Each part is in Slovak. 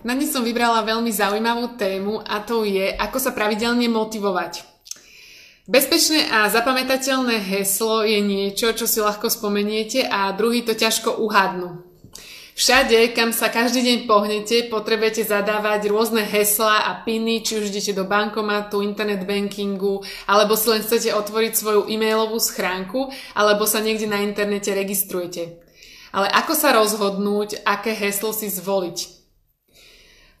Na dnes som vybrala veľmi zaujímavú tému a to je, ako sa pravidelne motivovať. Bezpečné a zapamätateľné heslo je niečo, čo si ľahko spomeniete a druhý to ťažko uhadnú. Všade, kam sa každý deň pohnete, potrebujete zadávať rôzne heslá a piny, či už idete do bankomatu, internet bankingu, alebo si len chcete otvoriť svoju e-mailovú schránku, alebo sa niekde na internete registrujete. Ale ako sa rozhodnúť, aké heslo si zvoliť?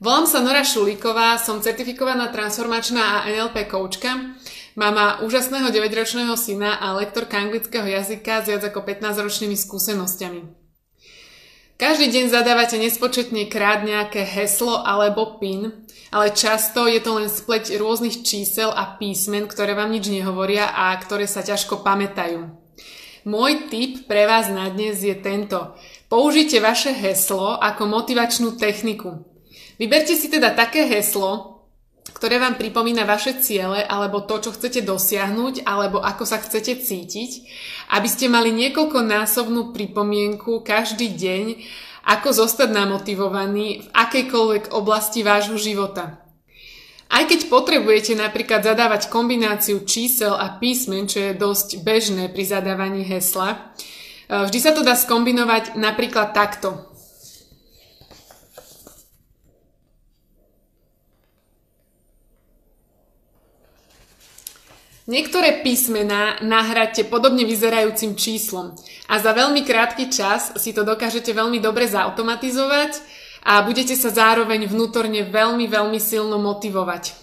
Volám sa Nora Šulíková, som certifikovaná transformačná a NLP koučka, mama úžasného 9-ročného syna a lektorka anglického jazyka s viac ako 15-ročnými skúsenosťami. Každý deň zadávate nespočetne krát nejaké heslo alebo PIN, ale často je to len spleť rôznych čísel a písmen, ktoré vám nič nehovoria a ktoré sa ťažko pamätajú. Môj tip pre vás na dnes je tento. Použite vaše heslo ako motivačnú techniku. Vyberte si teda také heslo, ktoré vám pripomína vaše ciele alebo to, čo chcete dosiahnuť alebo ako sa chcete cítiť, aby ste mali niekoľkonásobnú pripomienku každý deň, ako zostať namotivovaný v akejkoľvek oblasti vášho života. Aj keď potrebujete napríklad zadávať kombináciu čísel a písmen, čo je dosť bežné pri zadávaní hesla, vždy sa to dá skombinovať napríklad takto. Niektoré písmená nahráte podobne vyzerajúcim číslom a za veľmi krátky čas si to dokážete veľmi dobre zautomatizovať a budete sa zároveň vnútorne veľmi, veľmi silno motivovať.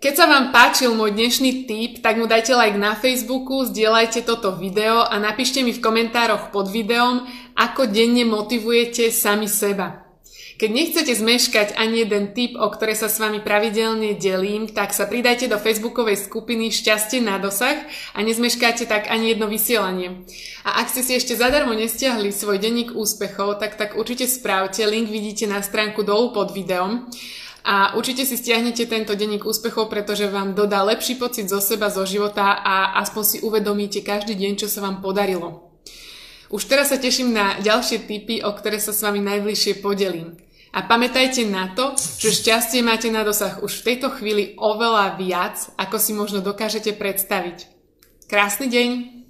Keď sa vám páčil môj dnešný tip, tak mu dajte like na Facebooku, zdieľajte toto video a napíšte mi v komentároch pod videom, ako denne motivujete sami seba. Keď nechcete zmeškať ani jeden tip, o ktoré sa s vami pravidelne delím, tak sa pridajte do facebookovej skupiny Šťastie na dosah a nezmeškáte tak ani jedno vysielanie. A ak ste si ešte zadarmo nestiahli svoj denník úspechov, tak tak určite správte, link vidíte na stránku dolu pod videom. A určite si stiahnete tento denník úspechov, pretože vám dodá lepší pocit zo seba, zo života a aspoň si uvedomíte každý deň, čo sa vám podarilo. Už teraz sa teším na ďalšie tipy, o ktoré sa s vami najbližšie podelím. A pamätajte na to, že šťastie máte na dosah už v tejto chvíli oveľa viac, ako si možno dokážete predstaviť. Krásny deň!